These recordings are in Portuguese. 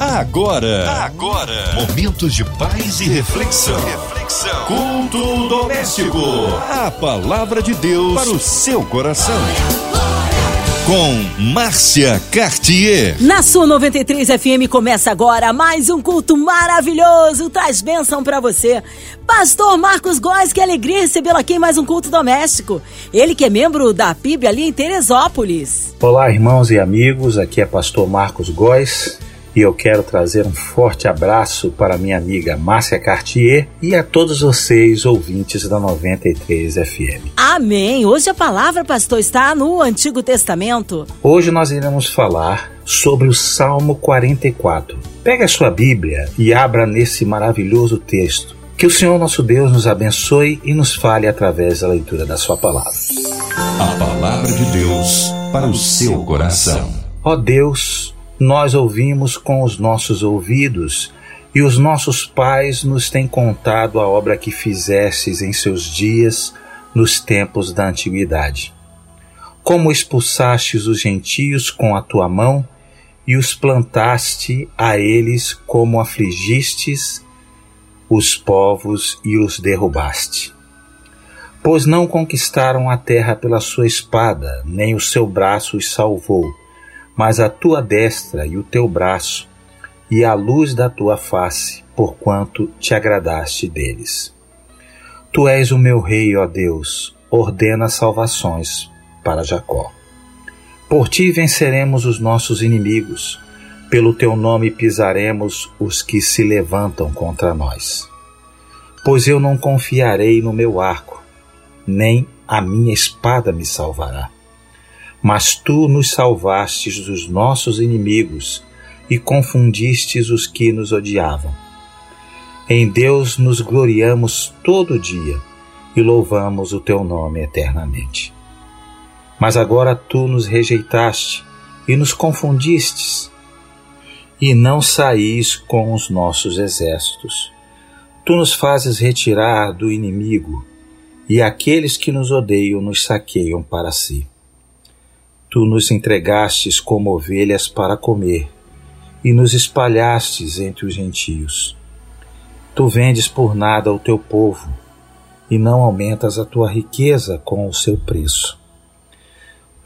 Agora, agora, momentos de paz e reflexão. reflexão. Culto doméstico. A palavra de Deus para o seu coração. Com Márcia Cartier. Na sua 93 FM começa agora mais um culto maravilhoso. Traz bênção para você. Pastor Marcos Góes, que alegria recebê-lo aqui em mais um culto doméstico. Ele que é membro da PIB ali em Teresópolis. Olá, irmãos e amigos. Aqui é Pastor Marcos Góes e eu quero trazer um forte abraço para minha amiga Márcia Cartier e a todos vocês, ouvintes da 93 FM. Amém! Hoje a palavra, pastor, está no Antigo Testamento. Hoje nós iremos falar sobre o Salmo 44. Pega a sua Bíblia e abra nesse maravilhoso texto. Que o Senhor nosso Deus nos abençoe e nos fale através da leitura da sua palavra. A palavra de Deus para o seu coração. Ó Deus, nós ouvimos com os nossos ouvidos, e os nossos pais nos têm contado a obra que fizestes em seus dias nos tempos da antiguidade. Como expulsastes os gentios com a tua mão e os plantaste a eles como afligistes os povos e os derrubaste. Pois não conquistaram a terra pela sua espada, nem o seu braço os salvou mas a tua destra e o teu braço, e a luz da tua face, porquanto te agradaste deles. Tu és o meu rei, ó Deus, ordena salvações para Jacó. Por ti venceremos os nossos inimigos, pelo teu nome pisaremos os que se levantam contra nós. Pois eu não confiarei no meu arco, nem a minha espada me salvará mas tu nos salvastes dos nossos inimigos e confundistes os que nos odiavam. Em Deus nos gloriamos todo dia e louvamos o teu nome eternamente. Mas agora tu nos rejeitaste e nos confundistes, e não saís com os nossos exércitos. Tu nos fazes retirar do inimigo, e aqueles que nos odeiam nos saqueiam para si. Tu nos entregastes como ovelhas para comer, e nos espalhastes entre os gentios. Tu vendes por nada o teu povo, e não aumentas a tua riqueza com o seu preço.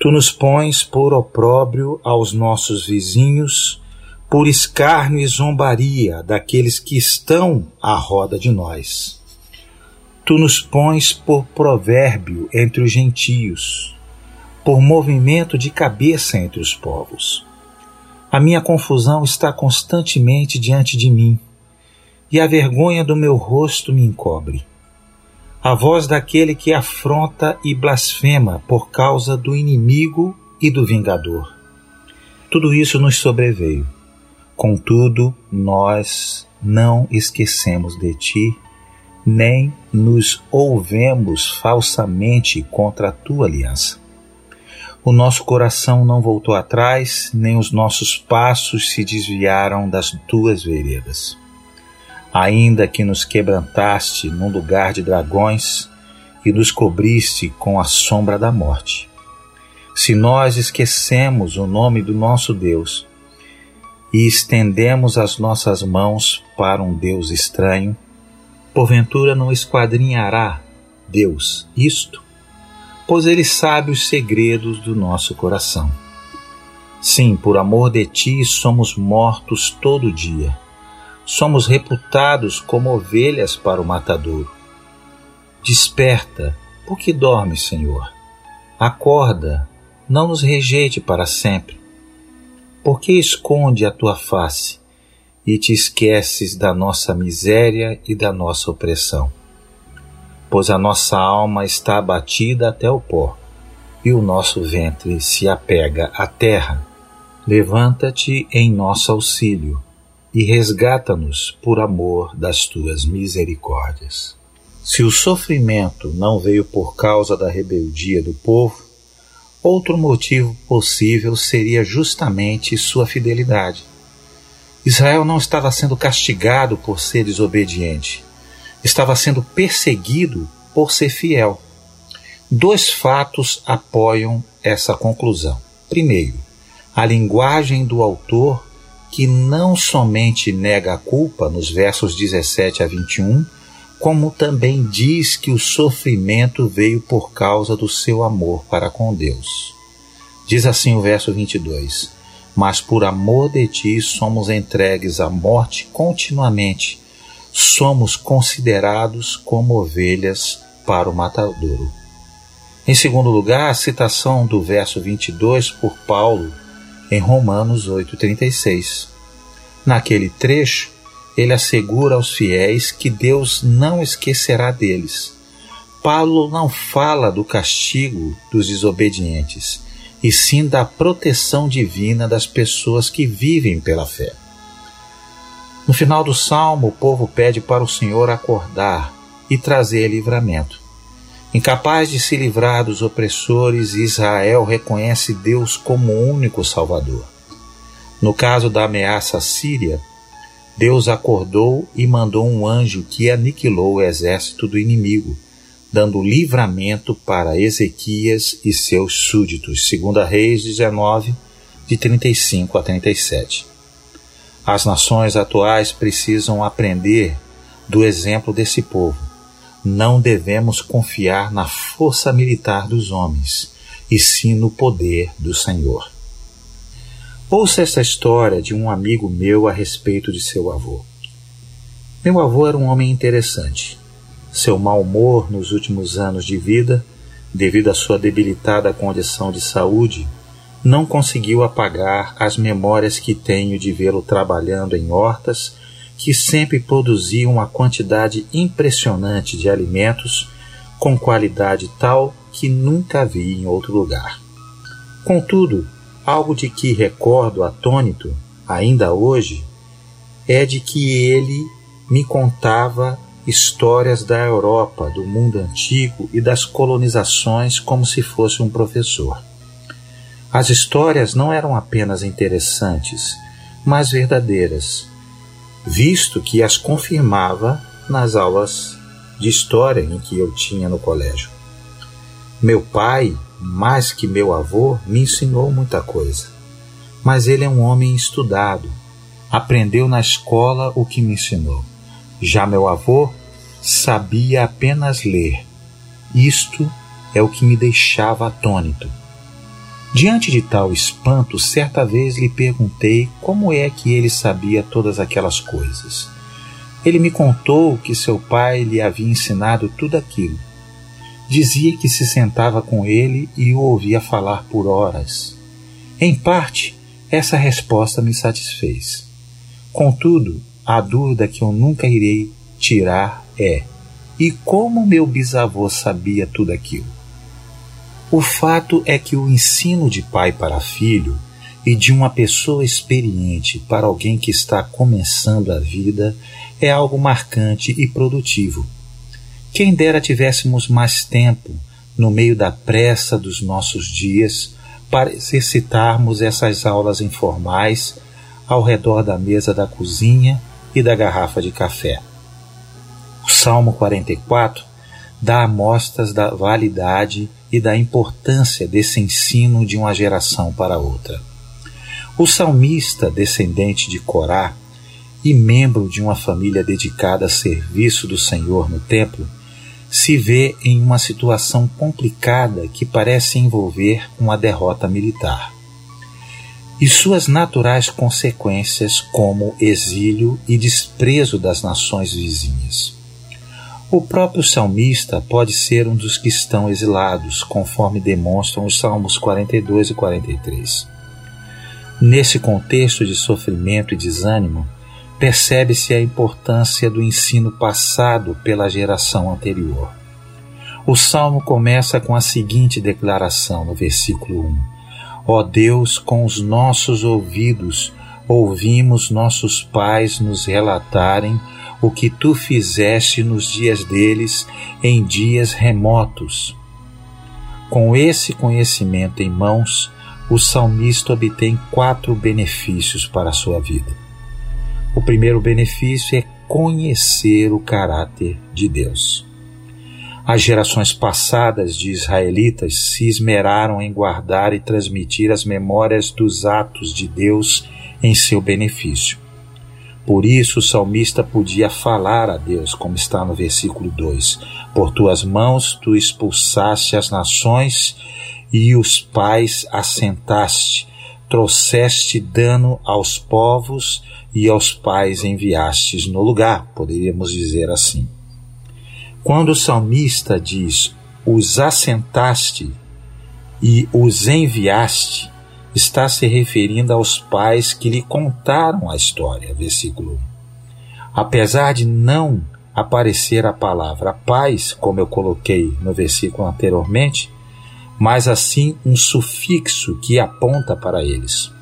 Tu nos pões por opróbrio aos nossos vizinhos, por escárnio e zombaria daqueles que estão à roda de nós. Tu nos pões por provérbio entre os gentios, por movimento de cabeça entre os povos. A minha confusão está constantemente diante de mim, e a vergonha do meu rosto me encobre. A voz daquele que afronta e blasfema por causa do inimigo e do vingador. Tudo isso nos sobreveio. Contudo, nós não esquecemos de ti, nem nos ouvemos falsamente contra a tua aliança. O nosso coração não voltou atrás, nem os nossos passos se desviaram das tuas veredas. Ainda que nos quebrantaste num lugar de dragões e nos cobriste com a sombra da morte. Se nós esquecemos o nome do nosso Deus e estendemos as nossas mãos para um Deus estranho, porventura não esquadrinhará Deus isto? Pois ele sabe os segredos do nosso coração. Sim, por amor de ti somos mortos todo dia. Somos reputados como ovelhas para o matadouro. Desperta, por que dormes, Senhor? Acorda, não nos rejeite para sempre. Por que esconde a tua face e te esqueces da nossa miséria e da nossa opressão? Pois a nossa alma está abatida até o pó, e o nosso ventre se apega à terra. Levanta-te em nosso auxílio e resgata-nos por amor das tuas misericórdias. Se o sofrimento não veio por causa da rebeldia do povo, outro motivo possível seria justamente sua fidelidade. Israel não estava sendo castigado por ser desobediente, estava sendo perseguido por ser fiel. Dois fatos apoiam essa conclusão. Primeiro, a linguagem do autor que não somente nega a culpa, nos versos 17 a 21, como também diz que o sofrimento veio por causa do seu amor para com Deus. Diz assim o verso 22: Mas por amor de ti somos entregues à morte continuamente, somos considerados como ovelhas para o matadouro. Em segundo lugar, a citação do verso 22 por Paulo em Romanos 8,36. Naquele trecho, ele assegura aos fiéis que Deus não esquecerá deles. Paulo não fala do castigo dos desobedientes, e sim da proteção divina das pessoas que vivem pela fé. No final do salmo, o povo pede para o Senhor acordar e trazer livramento. Incapaz de se livrar dos opressores, Israel reconhece Deus como único Salvador. No caso da ameaça síria, Deus acordou e mandou um anjo que aniquilou o exército do inimigo, dando livramento para Ezequias e seus súditos. 2 Reis 19, de 35 a 37. As nações atuais precisam aprender do exemplo desse povo não devemos confiar na força militar dos homens, e sim no poder do Senhor. Ouça esta história de um amigo meu a respeito de seu avô. Meu avô era um homem interessante. Seu mau humor nos últimos anos de vida, devido à sua debilitada condição de saúde, não conseguiu apagar as memórias que tenho de vê-lo trabalhando em hortas que sempre produziam uma quantidade impressionante de alimentos com qualidade tal que nunca vi em outro lugar. Contudo, algo de que recordo atônito, ainda hoje, é de que ele me contava histórias da Europa, do mundo antigo e das colonizações como se fosse um professor. As histórias não eram apenas interessantes, mas verdadeiras visto que as confirmava nas aulas de história em que eu tinha no colégio. Meu pai, mais que meu avô, me ensinou muita coisa. Mas ele é um homem estudado. Aprendeu na escola o que me ensinou. Já meu avô sabia apenas ler. Isto é o que me deixava atônito. Diante de tal espanto, certa vez lhe perguntei como é que ele sabia todas aquelas coisas. Ele me contou que seu pai lhe havia ensinado tudo aquilo. Dizia que se sentava com ele e o ouvia falar por horas. Em parte, essa resposta me satisfez. Contudo, a dúvida que eu nunca irei tirar é: e como meu bisavô sabia tudo aquilo? O fato é que o ensino de pai para filho e de uma pessoa experiente para alguém que está começando a vida é algo marcante e produtivo. Quem dera tivéssemos mais tempo, no meio da pressa dos nossos dias, para exercitarmos essas aulas informais ao redor da mesa da cozinha e da garrafa de café. O Salmo 44 dá amostras da validade e da importância desse ensino de uma geração para outra. O salmista, descendente de Corá e membro de uma família dedicada a serviço do Senhor no templo, se vê em uma situação complicada que parece envolver uma derrota militar. E suas naturais consequências, como exílio e desprezo das nações vizinhas. O próprio salmista pode ser um dos que estão exilados, conforme demonstram os Salmos 42 e 43. Nesse contexto de sofrimento e desânimo, percebe-se a importância do ensino passado pela geração anterior. O salmo começa com a seguinte declaração no versículo 1: Ó Deus, com os nossos ouvidos ouvimos nossos pais nos relatarem o que tu fizeste nos dias deles, em dias remotos. Com esse conhecimento em mãos, o salmista obtém quatro benefícios para a sua vida. O primeiro benefício é conhecer o caráter de Deus. As gerações passadas de israelitas se esmeraram em guardar e transmitir as memórias dos atos de Deus em seu benefício. Por isso o salmista podia falar a Deus, como está no versículo 2: Por tuas mãos tu expulsaste as nações e os pais assentaste, trouxeste dano aos povos e aos pais enviastes no lugar, poderíamos dizer assim. Quando o salmista diz os assentaste e os enviaste, está se referindo aos pais que lhe contaram a história. Versículo 1. Apesar de não aparecer a palavra pais, como eu coloquei no versículo anteriormente, mas assim um sufixo que aponta para eles.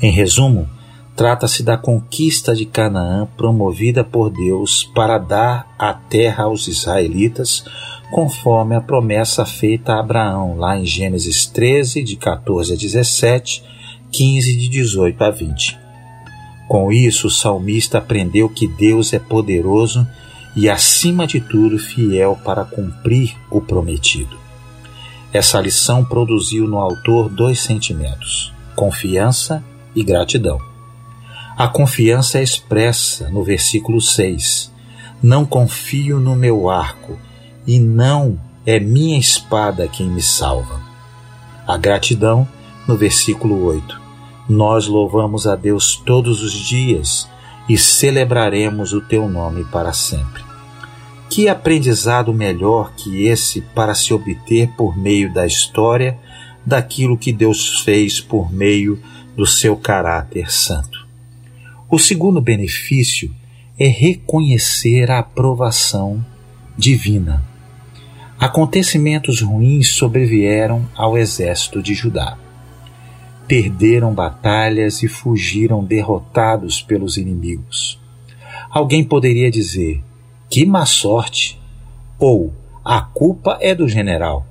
Em resumo, trata-se da conquista de Canaã promovida por Deus para dar a terra aos israelitas conforme a promessa feita a Abraão, lá em Gênesis 13, de 14 a 17, 15, de 18 a 20. Com isso, o salmista aprendeu que Deus é poderoso e, acima de tudo, fiel para cumprir o prometido. Essa lição produziu no autor dois sentimentos: confiança e gratidão. A confiança é expressa no versículo 6. Não confio no meu arco, e não é minha espada quem me salva. A gratidão, no versículo 8. Nós louvamos a Deus todos os dias e celebraremos o teu nome para sempre. Que aprendizado melhor que esse para se obter por meio da história daquilo que Deus fez por meio do seu caráter santo. O segundo benefício é reconhecer a aprovação divina Acontecimentos ruins sobrevieram ao exército de Judá. Perderam batalhas e fugiram derrotados pelos inimigos. Alguém poderia dizer: que má sorte! Ou a culpa é do general.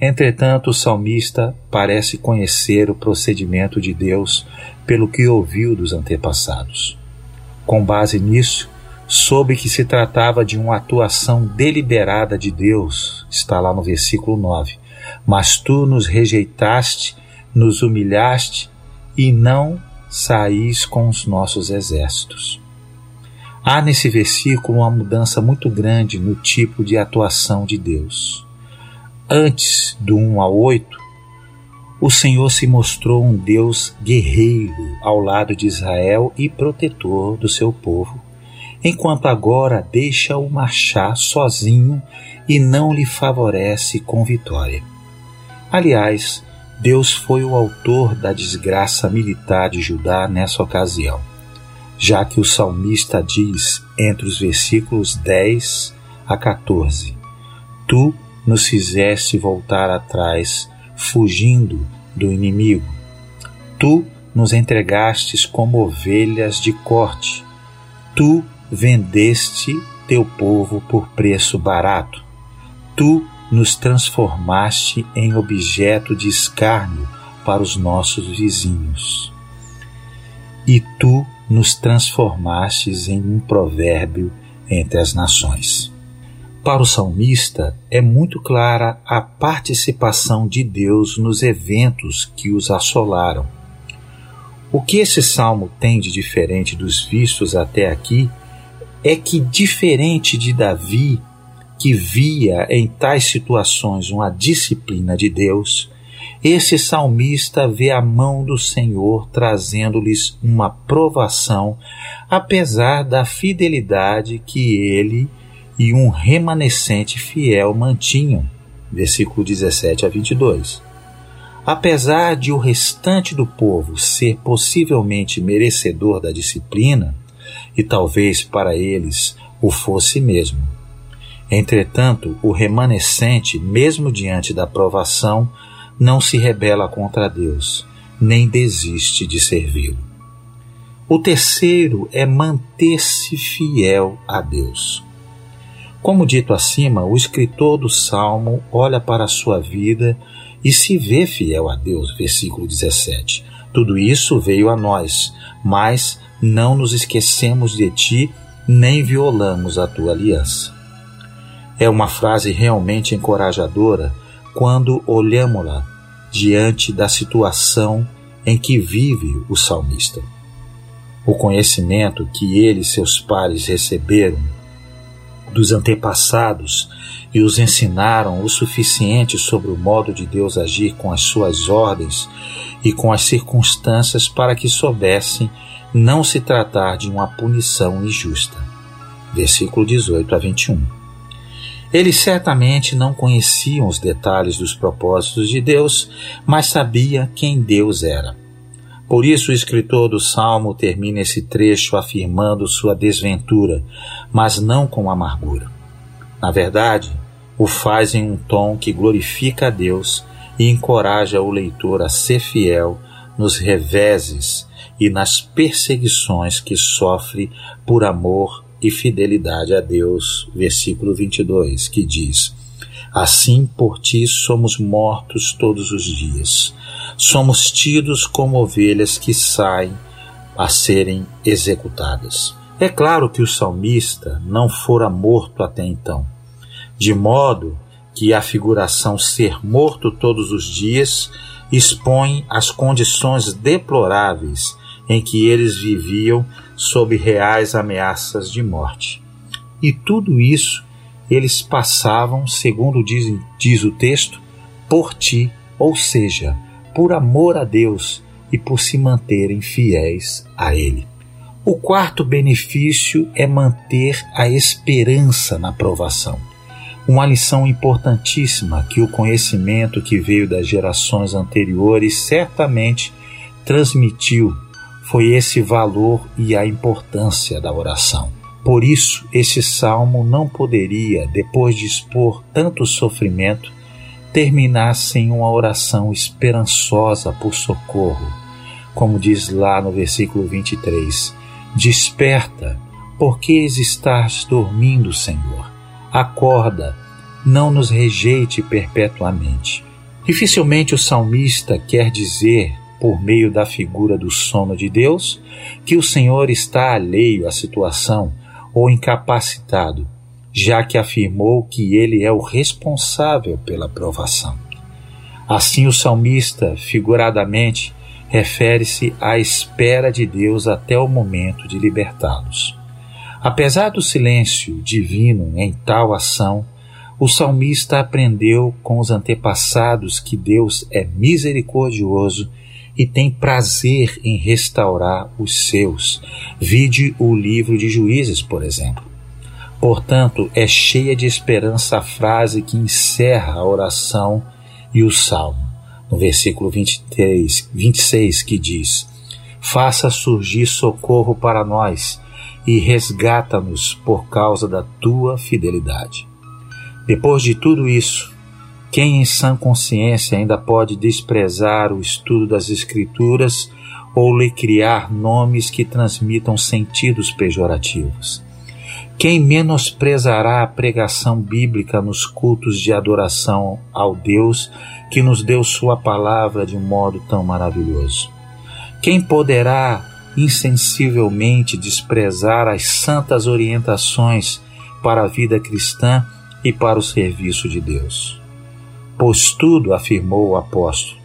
Entretanto, o salmista parece conhecer o procedimento de Deus pelo que ouviu dos antepassados. Com base nisso, soube que se tratava de uma atuação deliberada de Deus, está lá no versículo 9. Mas tu nos rejeitaste, nos humilhaste e não saís com os nossos exércitos. Há nesse versículo uma mudança muito grande no tipo de atuação de Deus. Antes do 1 ao 8, o Senhor se mostrou um Deus guerreiro ao lado de Israel e protetor do seu povo enquanto agora deixa-o marchar sozinho e não lhe favorece com vitória. Aliás, Deus foi o autor da desgraça militar de Judá nessa ocasião, já que o salmista diz entre os versículos 10 a 14: Tu nos fizeste voltar atrás, fugindo do inimigo. Tu nos entregastes como ovelhas de corte. Tu vendeste teu povo por preço barato. Tu nos transformaste em objeto de escárnio para os nossos vizinhos. E tu nos transformastes em um provérbio entre as nações. Para o salmista, é muito clara a participação de Deus nos eventos que os assolaram. O que esse salmo tem de diferente dos vistos até aqui é que, diferente de Davi, que via em tais situações uma disciplina de Deus, esse salmista vê a mão do Senhor trazendo-lhes uma provação, apesar da fidelidade que ele e um remanescente fiel mantinham. Versículo 17 a 22. Apesar de o restante do povo ser possivelmente merecedor da disciplina, e talvez para eles o fosse mesmo. Entretanto, o remanescente, mesmo diante da provação, não se rebela contra Deus, nem desiste de servi-lo. O terceiro é manter-se fiel a Deus. Como dito acima, o escritor do Salmo olha para a sua vida e se vê fiel a Deus. Versículo 17. Tudo isso veio a nós, mas não nos esquecemos de ti, nem violamos a tua aliança. É uma frase realmente encorajadora quando olhamos-la diante da situação em que vive o salmista. O conhecimento que ele e seus pares receberam dos antepassados e os ensinaram o suficiente sobre o modo de Deus agir com as suas ordens e com as circunstâncias para que soubessem não se tratar de uma punição injusta. Versículo 18 a 21. Eles certamente não conheciam os detalhes dos propósitos de Deus, mas sabia quem Deus era. Por isso o escritor do Salmo termina esse trecho afirmando sua desventura, mas não com amargura. Na verdade, o faz em um tom que glorifica a Deus e encoraja o leitor a ser fiel nos reveses e nas perseguições que sofre por amor e fidelidade a Deus. Versículo 22, que diz: Assim por ti somos mortos todos os dias. Somos tidos como ovelhas que saem a serem executadas. É claro que o salmista não fora morto até então, de modo que a figuração ser morto todos os dias expõe as condições deploráveis em que eles viviam sob reais ameaças de morte. E tudo isso eles passavam, segundo diz, diz o texto, por ti, ou seja, por amor a Deus e por se manterem fiéis a Ele. O quarto benefício é manter a esperança na provação. Uma lição importantíssima que o conhecimento que veio das gerações anteriores certamente transmitiu foi esse valor e a importância da oração. Por isso, esse salmo não poderia, depois de expor tanto sofrimento, terminar sem uma oração esperançosa por socorro, como diz lá no versículo 23. Desperta, porque estás dormindo, Senhor? Acorda, não nos rejeite perpetuamente. Dificilmente o salmista quer dizer, por meio da figura do sono de Deus, que o Senhor está alheio à situação ou incapacitado, já que afirmou que ele é o responsável pela provação. Assim, o salmista, figuradamente, refere-se à espera de Deus até o momento de libertá-los. Apesar do silêncio divino em tal ação, o salmista aprendeu com os antepassados que Deus é misericordioso e tem prazer em restaurar os seus. Vide o livro de Juízes, por exemplo. Portanto, é cheia de esperança a frase que encerra a oração e o salmo, no versículo 23, 26, que diz: Faça surgir socorro para nós e resgata-nos por causa da tua fidelidade. Depois de tudo isso, quem em sã consciência ainda pode desprezar o estudo das Escrituras ou lhe criar nomes que transmitam sentidos pejorativos? Quem menosprezará a pregação bíblica nos cultos de adoração ao Deus que nos deu Sua palavra de um modo tão maravilhoso? Quem poderá insensivelmente desprezar as santas orientações para a vida cristã e para o serviço de Deus? Pois tudo, afirmou o apóstolo,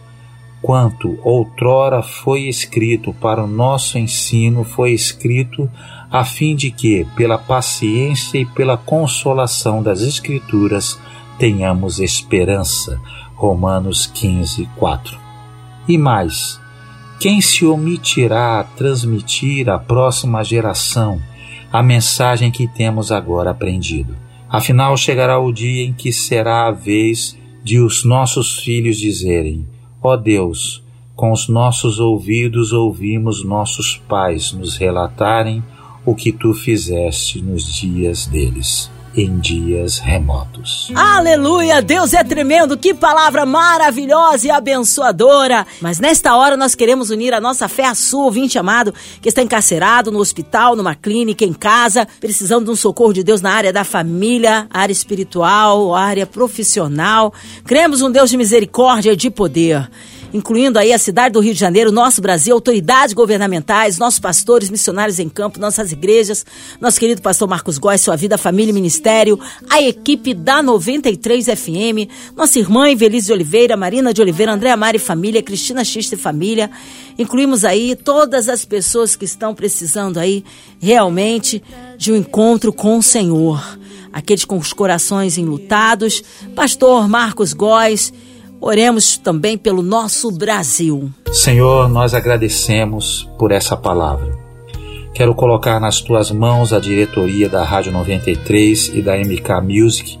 quanto outrora foi escrito para o nosso ensino, foi escrito a fim de que, pela paciência e pela consolação das Escrituras, tenhamos esperança. Romanos 15, 4. E mais, quem se omitirá a transmitir à próxima geração a mensagem que temos agora aprendido? Afinal, chegará o dia em que será a vez de os nossos filhos dizerem: Ó oh Deus, com os nossos ouvidos ouvimos nossos pais nos relatarem o que tu fizeste nos dias deles em dias remotos. Aleluia! Deus é tremendo! Que palavra maravilhosa e abençoadora! Mas nesta hora nós queremos unir a nossa fé à sua, ouvinte amado, que está encarcerado no hospital, numa clínica, em casa, precisando de um socorro de Deus na área da família, área espiritual, área profissional. Cremos um Deus de misericórdia e de poder. Incluindo aí a cidade do Rio de Janeiro, nosso Brasil, autoridades governamentais, nossos pastores, missionários em campo, nossas igrejas, nosso querido pastor Marcos Góes, sua vida, família e ministério, a equipe da 93 FM, nossa irmã Evelise de Oliveira, Marina de Oliveira, Andréa Mari Família, Cristina Xista e Família. Incluímos aí todas as pessoas que estão precisando aí realmente de um encontro com o Senhor. Aqueles com os corações enlutados, pastor Marcos Góes, Oremos também pelo nosso Brasil. Senhor, nós agradecemos por essa palavra. Quero colocar nas tuas mãos a diretoria da Rádio 93 e da MK Music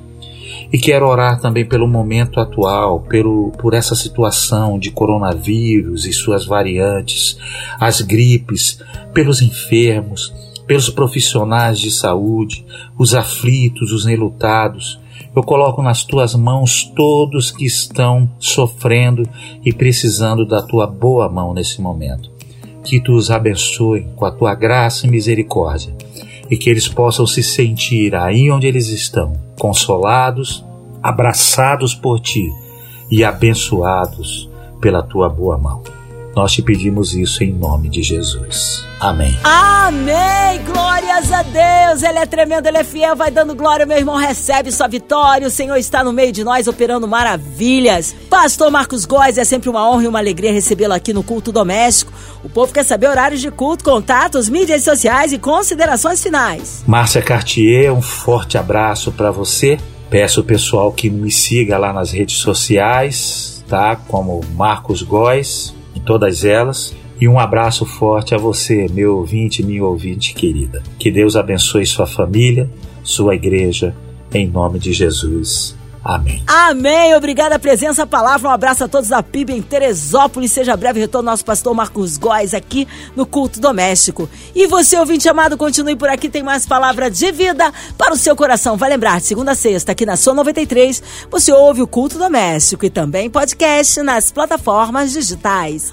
e quero orar também pelo momento atual, pelo, por essa situação de coronavírus e suas variantes, as gripes, pelos enfermos, pelos profissionais de saúde, os aflitos, os enlutados eu coloco nas tuas mãos todos que estão sofrendo e precisando da tua boa mão nesse momento. Que tu os abençoe com a tua graça e misericórdia e que eles possam se sentir aí onde eles estão, consolados, abraçados por ti e abençoados pela tua boa mão. Nós te pedimos isso em nome de Jesus. Amém. Amém! Glórias a Deus! Ele é tremendo, ele é fiel, vai dando glória, meu irmão. Recebe sua vitória. O Senhor está no meio de nós, operando maravilhas. Pastor Marcos Góes, é sempre uma honra e uma alegria recebê-lo aqui no culto doméstico. O povo quer saber horários de culto, contatos, mídias sociais e considerações finais. Márcia Cartier, um forte abraço para você. Peço o pessoal que me siga lá nas redes sociais, tá? Como Marcos Góes, todas elas. E um abraço forte a você, meu ouvinte, minha ouvinte querida. Que Deus abençoe sua família, sua igreja, em nome de Jesus. Amém. Amém. Obrigada presença, a palavra. Um abraço a todos da PIB em Teresópolis. Seja breve retorno nosso pastor Marcos Góes aqui no culto doméstico. E você, ouvinte amado, continue por aqui. Tem mais palavra de vida para o seu coração. Vai lembrar, segunda a sexta, aqui na Sua 93, você ouve o culto doméstico e também podcast nas plataformas digitais.